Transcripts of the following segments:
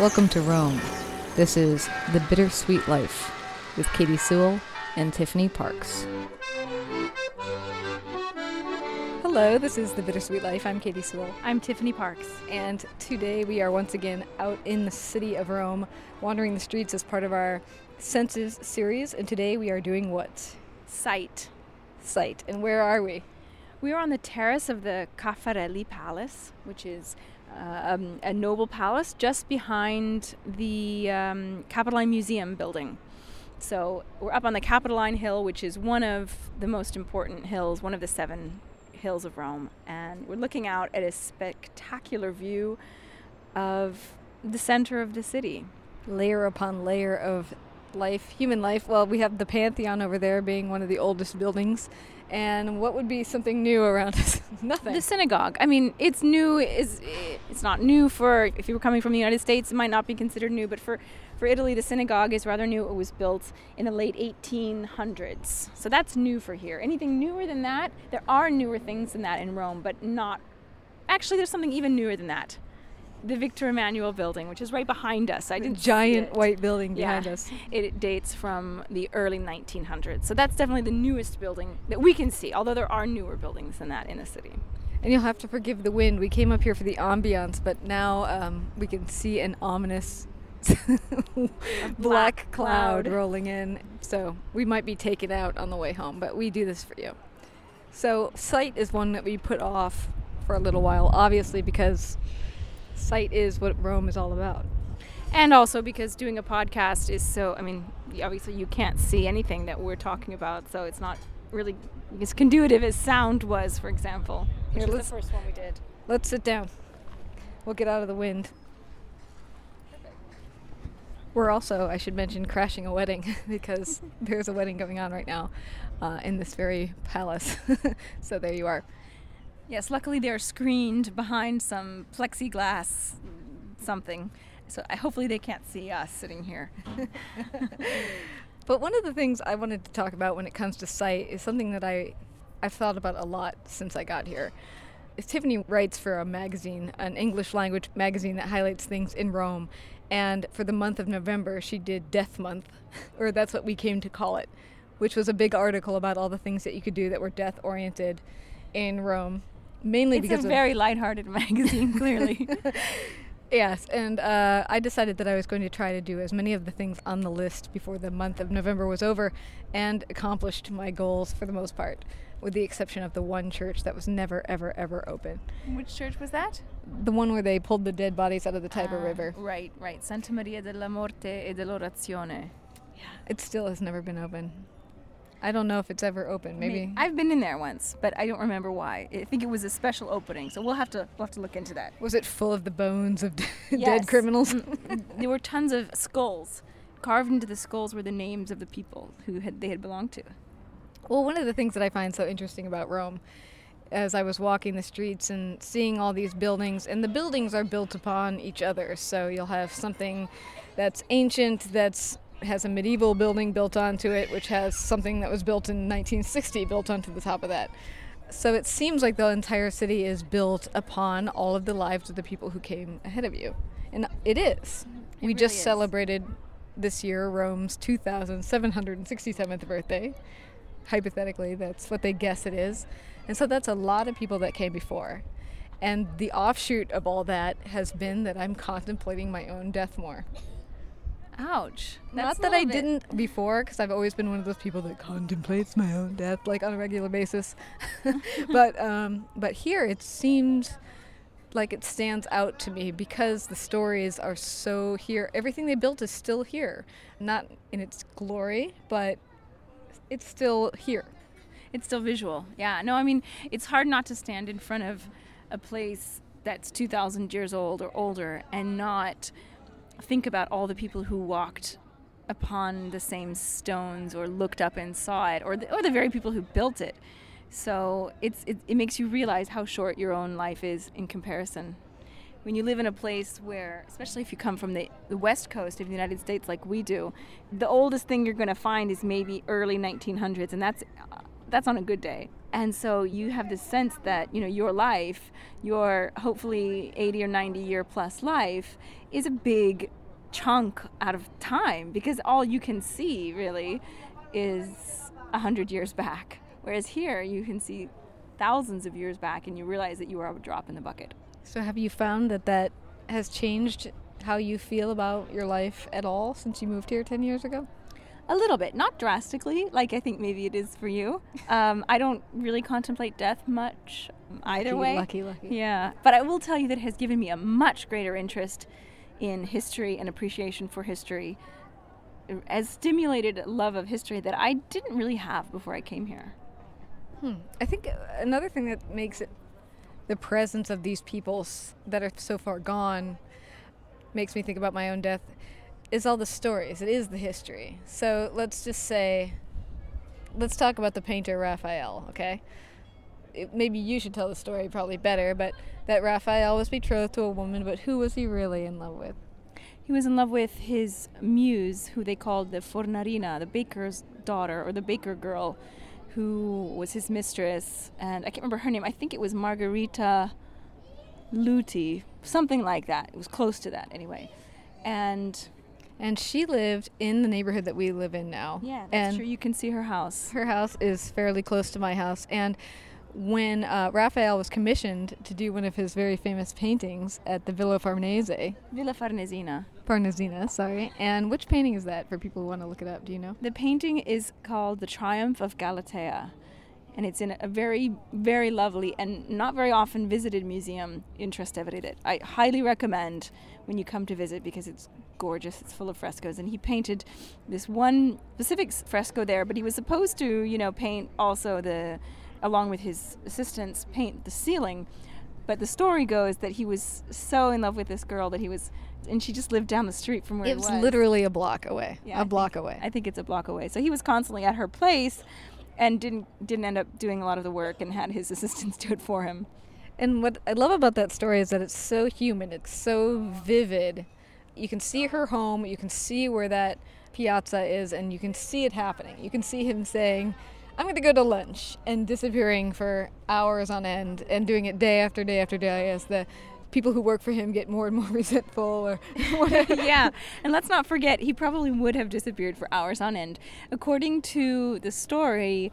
Welcome to Rome. This is The Bittersweet Life with Katy Sewell and Tiffany Parks. Hello, this is The Bittersweet Life. I'm Katy Sewell. I'm Tiffany Parks. And today we are once again out in the city of Rome, wandering the streets as part of our Senses series. And today we are doing what? Sight. Sight. And where are we? We are on the terrace of the Caffarelli Palace, which is um, a noble palace just behind the um, Capitoline Museum building. So we're up on the Capitoline Hill, which is one of the most important hills, one of the seven hills of Rome. And we're looking out at a spectacular view of the center of the city. Layer upon layer of life, human life. Well, we have the Pantheon over there being one of the oldest buildings and what would be something new around us? Nothing. The synagogue. I mean, it's new. Is it's not new for if you were coming from the United States, it might not be considered new. But for for Italy, the synagogue is rather new. It was built in the late 1800s, so that's new for here. Anything newer than that? There are newer things than that in Rome, but not. Actually, there's something even newer than that the Victor Emmanuel building, which is right behind us. I didn't giant white building behind yeah. us. It dates from the early 1900s. So that's definitely the newest building that we can see, although there are newer buildings than that in the city. And you'll have to forgive the wind. We came up here for the ambiance, but now um, we can see an ominous black, black cloud rolling in. So we might be taken out on the way home, but we do this for you. So sight is one that we put off for a little while, obviously because sight is what Rome is all about. And also because doing a podcast is so, I mean, obviously you can't see anything that we're talking about, so it's not really as conducive as sound was, for example, which Here, was the first one we did. Let's sit down. We'll get out of the wind. We're also, I should mention, crashing a wedding because there's a wedding going on right now uh, in this very palace. so there you are. Yes, luckily they're screened behind some plexiglass something. So hopefully they can't see us sitting here. but one of the things I wanted to talk about when it comes to sight is something that I I've thought about a lot since I got here. Tiffany writes for a magazine, an English language magazine that highlights things in Rome. And for the month of November, she did Death Month, or that's what we came to call it, which was a big article about all the things that you could do that were death oriented in Rome mainly it's because a very lighthearted magazine, clearly. yes, and uh, I decided that I was going to try to do as many of the things on the list before the month of November was over, and accomplished my goals for the most part, with the exception of the one church that was never, ever, ever open. Which church was that? The one where they pulled the dead bodies out of the Tiber uh, River. Right, right. Santa Maria della Morte e dell'Orazione. Yeah, it still has never been open. I don't know if it's ever open. Maybe I've been in there once, but I don't remember why. I think it was a special opening, so we'll have to we'll have to look into that. Was it full of the bones of dead criminals? Mm, there were tons of skulls. Carved into the skulls were the names of the people who had they had belonged to. Well, one of the things that I find so interesting about Rome as I was walking the streets and seeing all these buildings, and the buildings are built upon each other. So you'll have something that's ancient, that's has a medieval building built onto it, which has something that was built in 1960 built onto the top of that. So it seems like the entire city is built upon all of the lives of the people who came ahead of you. And it is. It we really just is. celebrated this year Rome's 2767th birthday. Hypothetically, that's what they guess it is. And so that's a lot of people that came before. And the offshoot of all that has been that I'm contemplating my own death more. Ouch. Not that I didn't before, because I've always been one of those people that contemplates my own death, like on a regular basis. but um, but here it seems like it stands out to me because the stories are so here. Everything they built is still here, not in its glory, but it's still here. It's still visual. Yeah. No, I mean it's hard not to stand in front of a place that's 2,000 years old or older and not think about all the people who walked upon the same stones or looked up and saw it, or the, or the very people who built it. So it's, it, it makes you realize how short your own life is in comparison. When you live in a place where, especially if you come from the, the west coast of the United States like we do, the oldest thing you're going to find is maybe early 1900s, and that's that's on a good day. And so you have this sense that, you know, your life, your hopefully 80 or 90 year plus life is a big chunk out of time because all you can see really is 100 years back. Whereas here you can see thousands of years back and you realize that you are a drop in the bucket. So have you found that that has changed how you feel about your life at all since you moved here 10 years ago? A little bit, not drastically, like I think maybe it is for you. Um, I don't really contemplate death much either lucky, way. Lucky, lucky. Yeah, but I will tell you that it has given me a much greater interest in history and appreciation for history, as stimulated love of history that I didn't really have before I came here. Hmm. I think another thing that makes it the presence of these peoples that are so far gone makes me think about my own death is all the stories. It is the history. So let's just say, let's talk about the painter Raphael, okay? It, maybe you should tell the story probably better, but that Raphael was betrothed to a woman, but who was he really in love with? He was in love with his muse, who they called the Fornarina, the baker's daughter, or the baker girl, who was his mistress. And I can't remember her name. I think it was Margarita Luti, something like that. It was close to that, anyway. And and she lived in the neighborhood that we live in now. Yeah, that's and true. You can see her house. Her house is fairly close to my house. And when uh, Raphael was commissioned to do one of his very famous paintings at the Villa Farnese, Villa Farnesina. Farnesina, sorry. And which painting is that for people who want to look it up? Do you know? The painting is called The Triumph of Galatea. And it's in a very, very lovely and not very often visited museum in Trastevere that I highly recommend when you come to visit because it's gorgeous. It's full of frescoes. And he painted this one specific fresco there, but he was supposed to, you know, paint also the, along with his assistants, paint the ceiling. But the story goes that he was so in love with this girl that he was, and she just lived down the street from where it was. It was literally a block away. Yeah, a I block think, away. I think it's a block away. So he was constantly at her place, and didn't didn't end up doing a lot of the work, and had his assistants do it for him. And what I love about that story is that it's so human. It's so vivid. You can see her home. You can see where that piazza is, and you can see it happening. You can see him saying I'm going to go to lunch and disappearing for hours on end and doing it day after day after day as the people who work for him get more and more resentful or yeah, and let's not forget, he probably would have disappeared for hours on end. According to the story,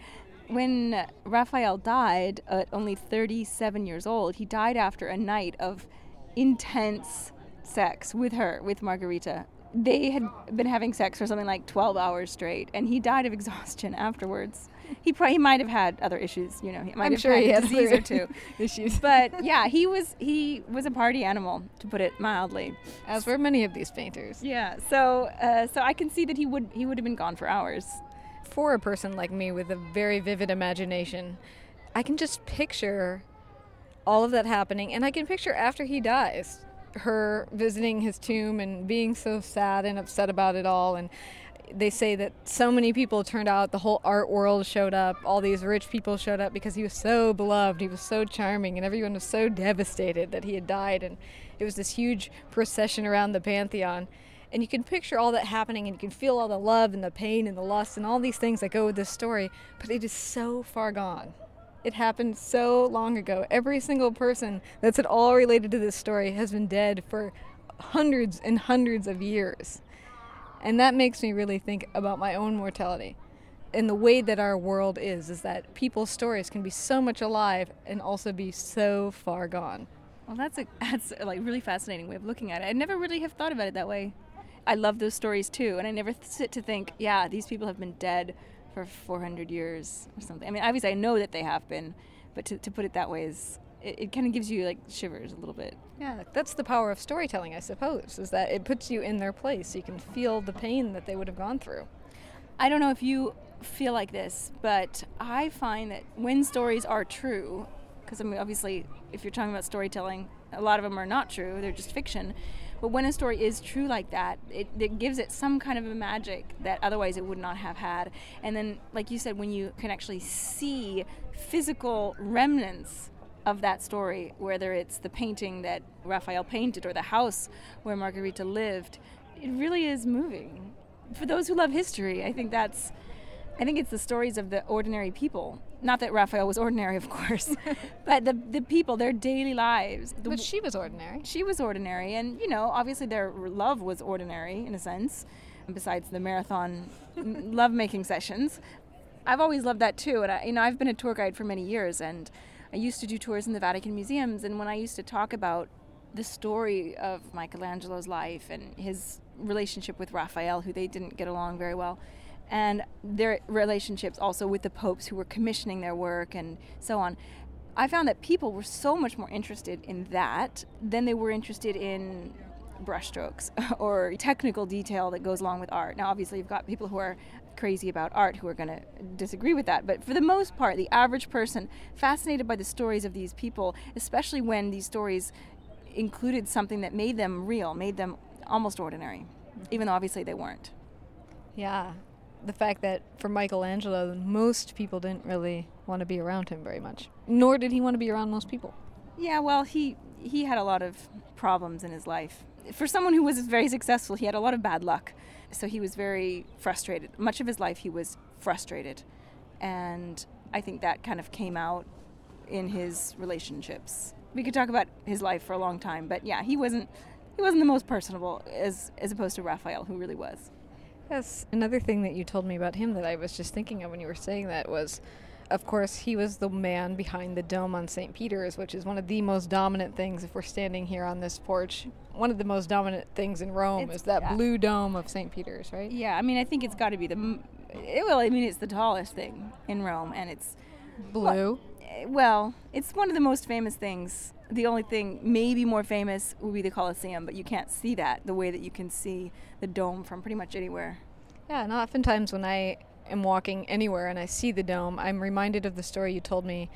when Raphael died at only 37 years old, he died after a night of intense sex with her, with Margarita. They had been having sex for something like 12 hours straight, and he died of exhaustion afterwards he probably he might have had other issues. You know, he might I'm have sure had he had disease or two issues. But yeah, he was he was a party animal to put it mildly. As were many of these painters. Yeah, so uh, so I can see that he would he would have been gone for hours. For a person like me with a very vivid imagination, I can just picture all of that happening, and I can picture after he dies, her visiting his tomb and being so sad and upset about it all, and they say that so many people turned out, the whole art world showed up, all these rich people showed up because he was so beloved, he was so charming, and everyone was so devastated that he had died. And it was this huge procession around the Pantheon. And you can picture all that happening, and you can feel all the love and the pain and the lust and all these things that go with this story, but it is so far gone. It happened so long ago. Every single person that's at all related to this story has been dead for hundreds and hundreds of years. And that makes me really think about my own mortality. And the way that our world is, is that people's stories can be so much alive and also be so far gone. Well, that's a that's a, like really fascinating way of looking at it. I never really have thought about it that way. I love those stories too, and I never sit to think, yeah, these people have been dead for 400 years or something. I mean, obviously, I know that they have been, but to, to put it that way is it, it kind of gives you like shivers a little bit. Yeah, that's the power of storytelling, I suppose, is that it puts you in their place. So you can feel the pain that they would have gone through. I don't know if you feel like this, but I find that when stories are true, because I mean, obviously, if you're talking about storytelling, a lot of them are not true, they're just fiction. But when a story is true like that, it, it, gives it some kind of a magic that otherwise it would not have had. And then, like you said, when you can actually see physical remnants of that story, whether it's the painting that Raphael painted or the house where Margherita lived, it really is moving. For those who love history, I think that's I think it's the stories of the ordinary people not that Raphael was ordinary, of course, but the the people, their daily lives. The, but she was ordinary. She was ordinary, and you know, obviously their love was ordinary in a sense. Besides the marathon lovemaking sessions, I've always loved that too. And I, you know, I've been a tour guide for many years, and I used to do tours in the Vatican museums. And when I used to talk about the story of Michelangelo's life and his relationship with Raphael, who they didn't get along very well, and their relationships also with the popes who were commissioning their work and so on. I found that people were so much more interested in that than they were interested in brushstrokes or technical detail that goes along with art. Now, obviously, you've got people who are crazy about art who are going to disagree with that, but for the most part, the average person fascinated by the stories of these people, especially when these stories included something that made them real, made them almost ordinary, even though obviously they weren't. Yeah, the fact that for Michelangelo, most people didn't really want to be around him very much, nor did he want to be around most people. Yeah, well, he he had a lot of problems in his life. For someone who was very successful, he had a lot of bad luck. So he was very frustrated. Much of his life, he was frustrated, and I think that kind of came out in his relationships. We could talk about his life for a long time, but yeah, he wasn't he wasn't the most personable as as opposed to Raphael, who really was. Yes. Another thing that you told me about him that I was just thinking of when you were saying that was, of course, he was the man behind the dome on St. Peter's, which is one of the most dominant things if we're standing here on this porch. One of the most dominant things in Rome It's- is that yeah. blue dome of St. Peter's, right? Yeah, I mean, I think it's got to be the it, well, I mean, it's the tallest thing in Rome, and it's Blue. eh, well, it's one of the most famous things. The only thing maybe more famous would be the Colosseum, but you can't see that the way that you can see the dome from pretty much anywhere. Yeah, and oftentimes when I am walking anywhere and I see the dome, I'm reminded of the story you told me,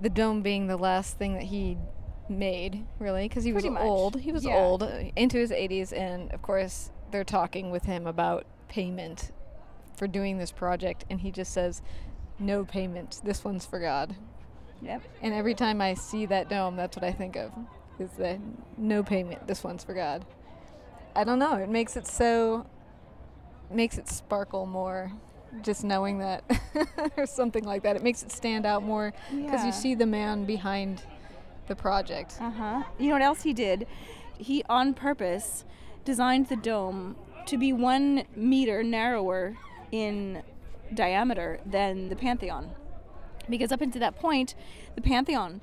the dome being the last thing that he made, really, because he was much, old. He was yeah. old, uh, into his 80s, and of course, they're talking with him about payment for doing this project, and he just says, No payment. This one's for God. Yep. And every time I see that dome, that's what I think of is the no payment. This one's for God. I don't know. It makes it so makes it sparkle more just knowing that or something like that. It makes it stand out more because Yeah. you see the man behind the project. Uh huh. You know what else he did? He, on purpose, designed the dome to be one meter narrower in diameter than the Pantheon, because up until that point, the Pantheon,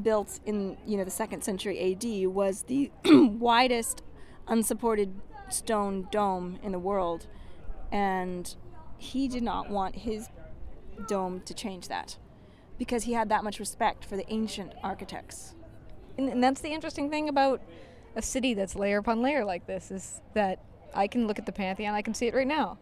built in you know the second century A.D., was the widest unsupported stone dome in the world, and he did not want his dome to change that because he had that much respect for the ancient architects. And, and that's the interesting thing about a city that's layer upon layer like this is that I can look at the Pantheon, I can see it right now.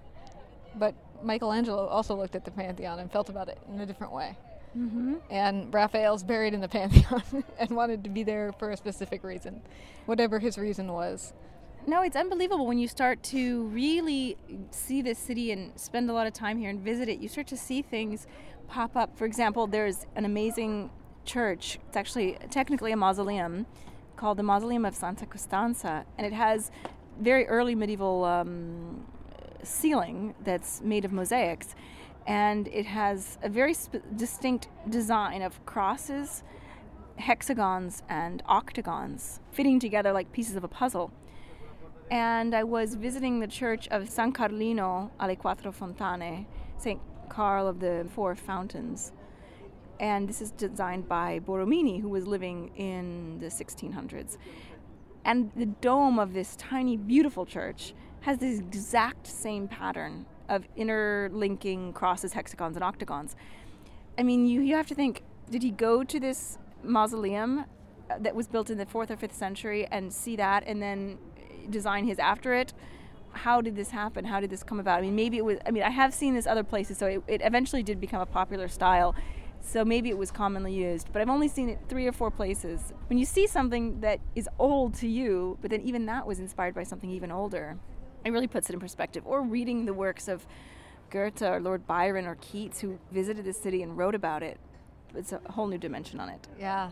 But Michelangelo also looked at the Pantheon and felt about it in a different way. Mm-hmm. And Raphael's buried in the Pantheon and wanted to be there for a specific reason, whatever his reason was. No, it's unbelievable when you start to really see this city and spend a lot of time here and visit it. You start to see things pop up. For example, there's an amazing church. It's actually technically a mausoleum called the Mausoleum of Santa Costanza, and it has very early medieval um, ceiling that's made of mosaics, and it has a very sp- distinct design of crosses, hexagons, and octagons fitting together like pieces of a puzzle and I was visiting the church of San Carlino alle Quattro Fontane, St. Carl of the Four Fountains. And this is designed by Borromini, who was living in the 1600s. And the dome of this tiny, beautiful church has this exact same pattern of interlinking crosses, hexagons, and octagons. I mean, you, you have to think did he go to this mausoleum uh, that was built in the fourth or fifth century and see that and then design his after it? How did this happen? How did this come about? I mean, maybe it was, I mean, I have seen this other places, so it, it eventually did become a popular style. So maybe it was commonly used, but I've only seen it three or four places. When you see something that is old to you, but then even that was inspired by something even older, it really puts it in perspective. Or reading the works of Goethe or Lord Byron or Keats, who visited the city and wrote about it, it's a whole new dimension on it. Yeah.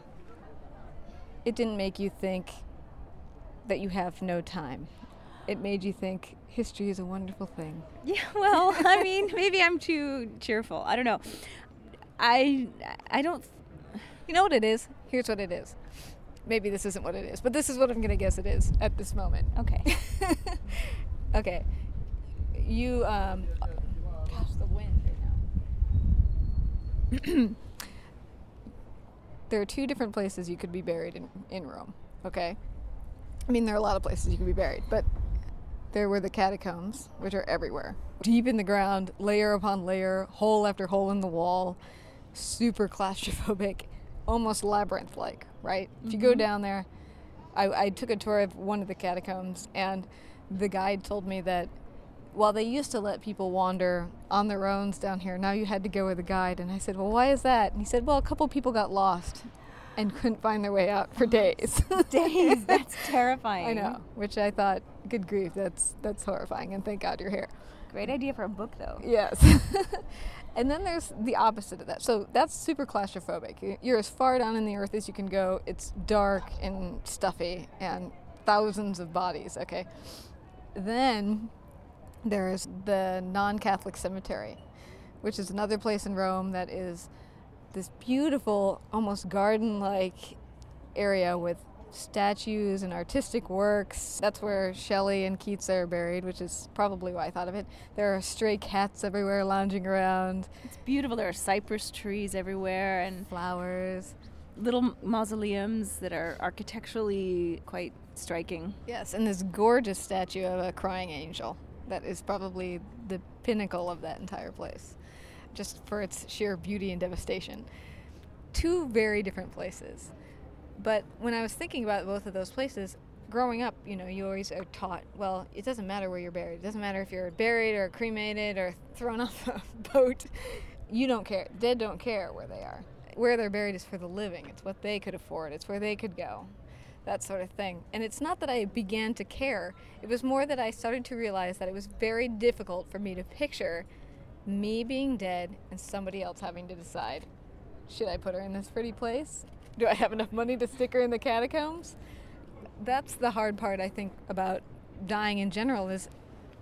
It didn't make you think that you have no time. It made you think history is a wonderful thing. Yeah, well, I mean, maybe I'm too cheerful. I don't know. I I don't. You know what it is? Here's what it is. Maybe this isn't what it is, but this is what I'm gonna guess it is at this moment. Okay. okay. You um gosh, the wind right now. there are two different places you could be buried in, in Rome, okay? I mean there are a lot of places you could be buried, but there were the catacombs, which are everywhere. Deep in the ground, layer upon layer, hole after hole in the wall, super claustrophobic, almost labyrinth like, right? If you go down there, I, I took a tour of one of the catacombs, and the guide told me that while they used to let people wander on their own down here, now you had to go with a guide. And I said, Well, why is that? And he said, Well, a couple people got lost and couldn't find their way out for days. Days. That's terrifying. I know, which I thought, good grief, that's that's horrifying. And thank God you're here. Great idea for a book, though. Yes. and then there's the opposite of that. So that's super claustrophobic. You- You're as far down in the earth as you can go. It's dark and stuffy and thousands of bodies, okay? Then there's the non Catholic cemetery, which is another place in Rome that is this beautiful, almost garden like area with statues and artistic works. That's where Shelley and Keats are buried, which is probably why I thought of it. There are stray cats everywhere lounging around, It's beautiful. There are cypress trees everywhere and flowers. little mausoleums that are architecturally quite striking. Yes, and this gorgeous statue of a crying angel that is probably the pinnacle of that entire place, just for its sheer beauty and devastation. Two very different places. But when I was thinking about both of those places, growing up, you know, you always are taught, well, it doesn't matter where you're buried. It doesn't matter if you're buried or cremated or thrown off a boat. You don't care. Dead don't care where they are. Where they're buried is for the living. It's what they could afford. It's where they could go. That sort of thing. And it's not that I began to care. It was more that I started to realize that it was very difficult for me to picture me being dead and somebody else having to decide should I put her in this pretty place? Do I have enough money to stick her in the catacombs? That's the hard part, I think, about dying in general is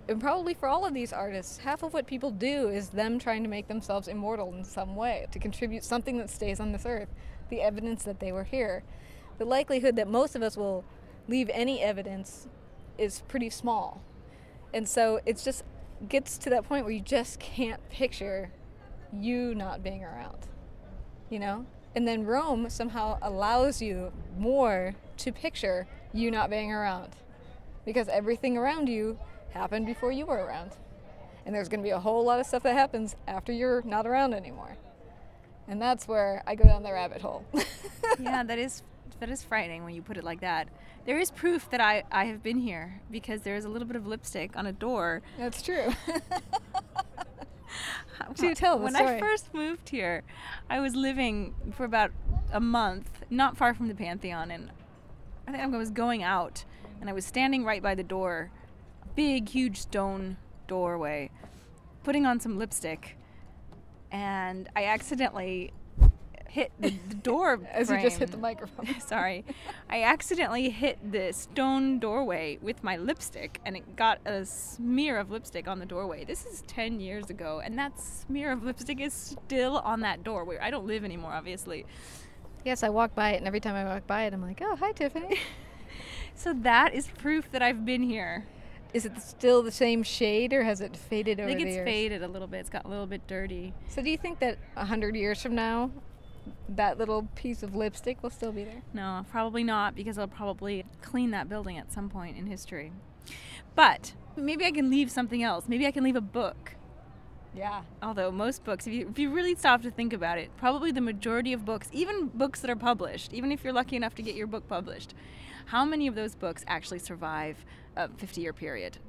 and probably for all of these artists, half of what people do is them trying to make themselves immortal in some way, to contribute something that stays on this earth, the evidence that they were here. The likelihood that most of us will leave any evidence is pretty small. And so it's just gets to that point where you just can't picture you not being around. You know? And then Rome somehow allows you more to picture you not being around. Because everything around you happened before you were around. And there's going to be a whole lot of stuff that happens after you're not around anymore. And that's where I go down the rabbit hole. yeah, that is that is frightening when you put it like that. There is proof that I, I have been here because there is a little bit of lipstick on a door. That's true. Do tell when story. I first moved here, I was living for about a month, not far from the Pantheon, and I think I was going out, and I was standing right by the door, big, huge stone doorway, putting on some lipstick, and I accidentally hit the, the door As you just hit the microphone. Sorry. I accidentally hit the stone doorway with my lipstick and it got a smear of lipstick on the doorway. This is 10 years ago and that smear of lipstick is still on that door where I don't live anymore, obviously. Yes, I walk by it, and every time I walk by it, I'm like, oh, hi, Tiffany. So that is proof that I've been here. Is it still the same shade, or has it faded over? I think it's faded a little bit. It's got a little bit dirty. So, do you think that a hundred years from now, that little piece of lipstick will still be there? No, probably not because I'll probably clean that building at some point in history. But maybe I can leave something else. Maybe I can leave a book. Yeah. Although most books, if you, if you really stop to think about it, probably the majority of books, even books that are published, even if you're lucky enough to get your book published, how many of those books actually survive a 50 year period?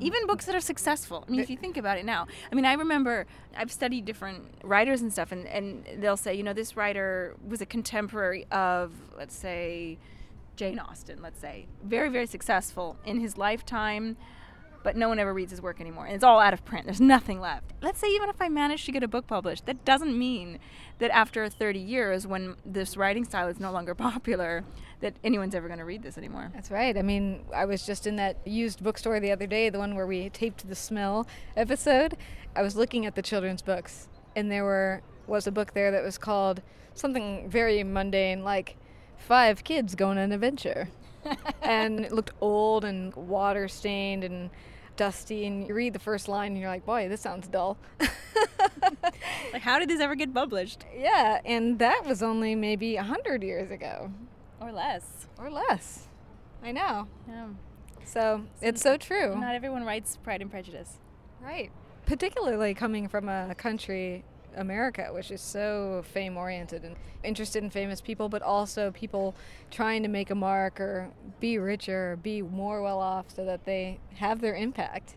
Even books that are successful. I mean, if you think about it now, I mean, I remember I've studied different writers and stuff, and, and they'll say, you know, this writer was a contemporary of, let's say, Jane Austen, let's say. Very, very successful in his lifetime, but no one ever reads his work anymore. And it's all out of print. There's nothing left. Let's say even if I manage to get a book published, that doesn't mean that after 30 years, when this writing style is no longer popular, that anyone's ever going to read this anymore. That's right. I mean, I was just in that used bookstore the other day, the one where we taped the smell episode. I was looking at the children's books, and there were was a book there that was called something very mundane, like Five Kids Go on an Adventure. and it looked old and water stained and dusty. And you read the first line and you're like, boy, this sounds dull. like, how did this ever get published? Yeah, and that was only maybe a hundred years ago. Or less. Or less. I know. Yeah. So it's so true. Not everyone writes Pride and Prejudice. Right. Particularly coming from a country, America, which is so fame oriented and interested in famous people, but also people trying to make a mark or be richer, or be more well off so that they have their impact.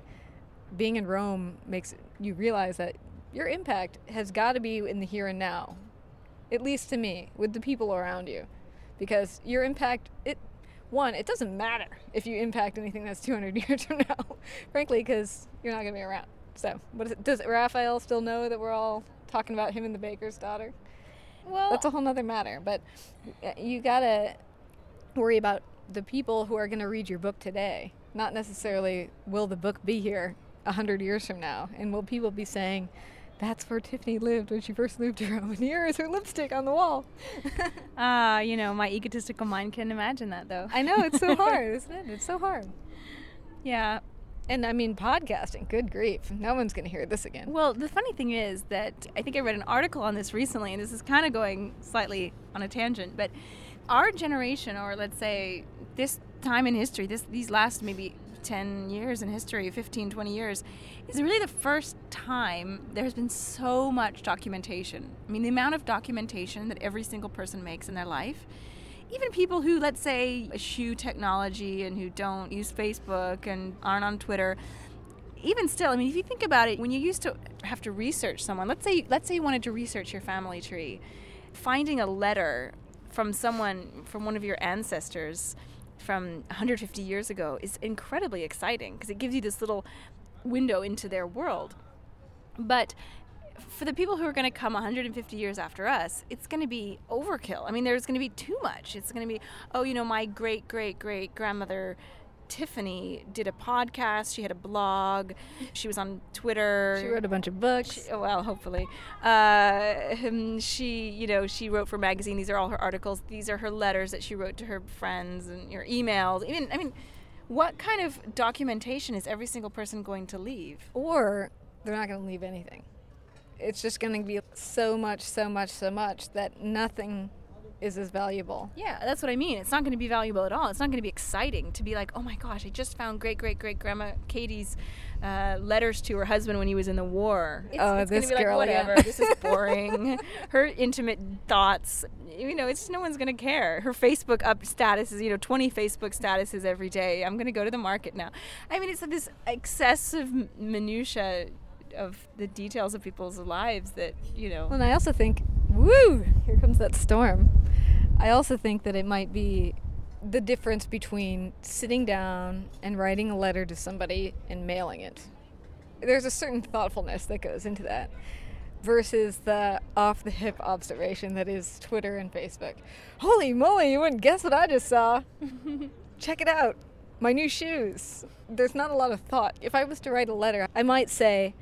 Being in Rome makes you realize that your impact has got to be in the here and now, at least to me, with the people around you. Because your impact, it one, it doesn't matter if you impact anything that's 200 years from now, frankly, because you're not going to be around. So, does Raphael still know that we're all talking about him and the baker's daughter? Well, that's a whole nother matter. But uh, you got to worry about the people who are going to read your book today, not necessarily will the book be here a 100 years from now, and will people be saying, that's where Tiffany lived when she first moved to Rome. And here is her lipstick on the wall. Ah, uh, you know, my egotistical mind can imagine that, though. I know it's so hard, isn't it? It's so hard. Yeah. And I mean, podcasting, good grief. No one's going to hear this again. Well, the funny thing is that I think I read an article on this recently, and this is kind of going slightly on a tangent, but our generation, or let's say this time in history, this these last maybe 10 years in history, 15, 20 years, is really the first time there's been so much documentation. I mean, the amount of documentation that every single person makes in their life, even people who, let's say, eschew technology and who don't use Facebook and aren't on Twitter, even still, I mean, if you think about it, when you used to have to research someone, let's say, let's say you wanted to research your family tree, finding a letter from someone, from one of your ancestors, from 150 years ago is incredibly exciting because it gives you this little window into their world. But for the people who are going to come 150 years after us, it's going to be overkill. I mean, there's going to be too much. It's going to be, oh, you know, my great great great grandmother Tiffany did a podcast. She had a blog. She was on Twitter. She wrote a bunch of books. She, oh, well, hopefully, uh, she you know she wrote for magazine. These are all her articles. These are her letters that she wrote to her friends and your emails. Even I mean, what kind of documentation is every single person going to leave? Or they're not going to leave anything. It's just going to be so much, so much, so much that nothing is as valuable. Yeah, that's what I mean. It's not going to be valuable at all. It's not going to be exciting to be like, oh my gosh, I just found great great great grandma Katy's uh, letters to her husband when he was in the war. It's, oh, it's this be girl, like, whatever. Yeah. this is boring. her intimate thoughts. You know, it's no one's going to care. Her Facebook up statuses. You know, 20 Facebook statuses every day. I'm going to go to the market now. I mean, it's this excessive minutia of the details of people's lives that you know. and I also think, woo, here comes that storm. I also think that it might be the difference between sitting down and writing a letter to somebody and mailing it. There's a certain thoughtfulness that goes into that versus the off the hip observation that is Twitter and Facebook. Holy moly, you wouldn't guess what I just saw. Check it out. My new shoes. There's not a lot of thought. If I was to write a letter, I might say,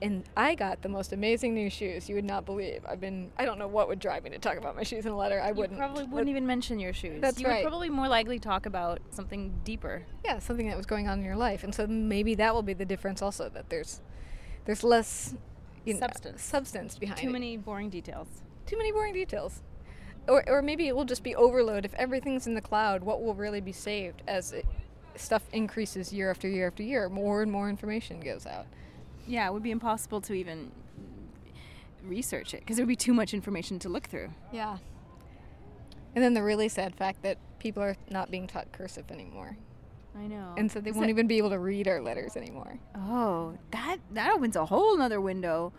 and I got the most amazing new shoes. You would not believe. I've been. I don't know what would drive me to talk about my shoes in a letter. I you wouldn't. Probably wouldn't even mention your shoes. That's you right. would probably more likely talk about something deeper. Yeah, something that was going on in your life, and so maybe that will be the difference. Also, that there's there's less you know, substance substance behind Too it. many boring details. Too many boring details. Or, or maybe it will just be overload. If everything's in the cloud, what will really be saved as it, stuff increases year after year after year? More and more information goes out. Yeah, it would be impossible to even research it because there would be too much information to look through. Yeah. And then the really sad fact that people are not being taught cursive anymore. I know. And so they Is won't that- even be able to read our letters anymore. Oh, that that opens a whole nother window.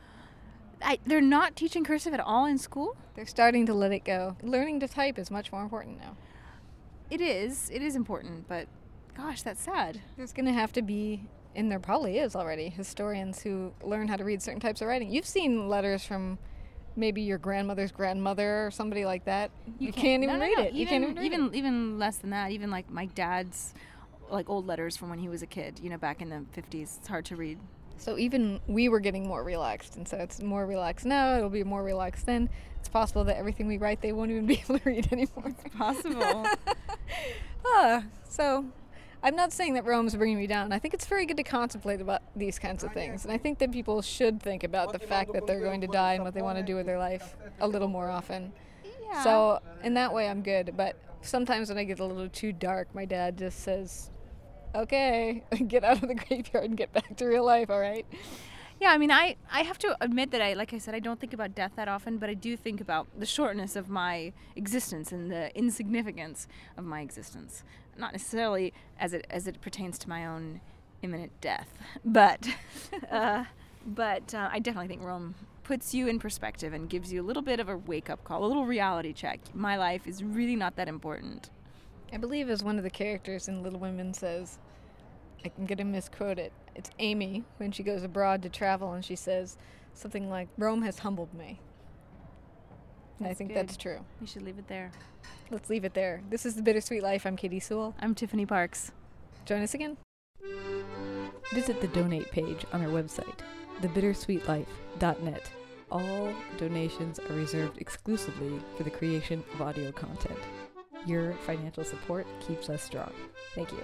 I, they're not teaching cursive at all in school. They're starting to let it go. Learning to type is much more important now. It is. It is important, but gosh, that's sad. There's going to have to be, and there probably is already, historians who learn how to read certain types of writing. You've seen letters from maybe your grandmother's grandmother or somebody like that. You, can't, even no, no, read it. Even, you can't even read even it. even less than that. Even like my dad's like old letters from when he was a kid. You know, back in the fifties. It's hard to read. So even we were getting more relaxed, and so it's more relaxed now. It'll be more relaxed then. It's possible that everything we write, they won't even be able to read anymore. It's possible. ah, so I'm not saying that Rome's bringing me down. I think it's very good to contemplate about these kinds of things, and I think that people should think about the fact that they're going to die and what they want to do with their life a little more often. yeah. So in that way, I'm good. But sometimes when I get a little too dark, my dad just says, "Okay, get out of the graveyard and get back to real life." All right. Yeah, I mean, I, I have to admit that I, like I said, I don't think about death that often, but I do think about the shortness of my existence and the insignificance of my existence. Not necessarily as it as it pertains to my own imminent death, but uh, but uh, I definitely think Rome puts you in perspective and gives you a little bit of a wake up call, a little reality check. My life is really not that important. I believe as one of the characters in Little Women says, I'm going to misquote it. It's Amy when she goes abroad to travel and she says something like, Rome has humbled me. And I think good. that's true. We should leave it there. Let's leave it there. This is The Bittersweet Life. I'm Katy Sewell. I'm Tiffany Parks. Join us again. Visit the donate page on our website, thebittersweetlife.net. All donations are reserved exclusively for the creation of audio content. Your financial support keeps us strong. Thank you.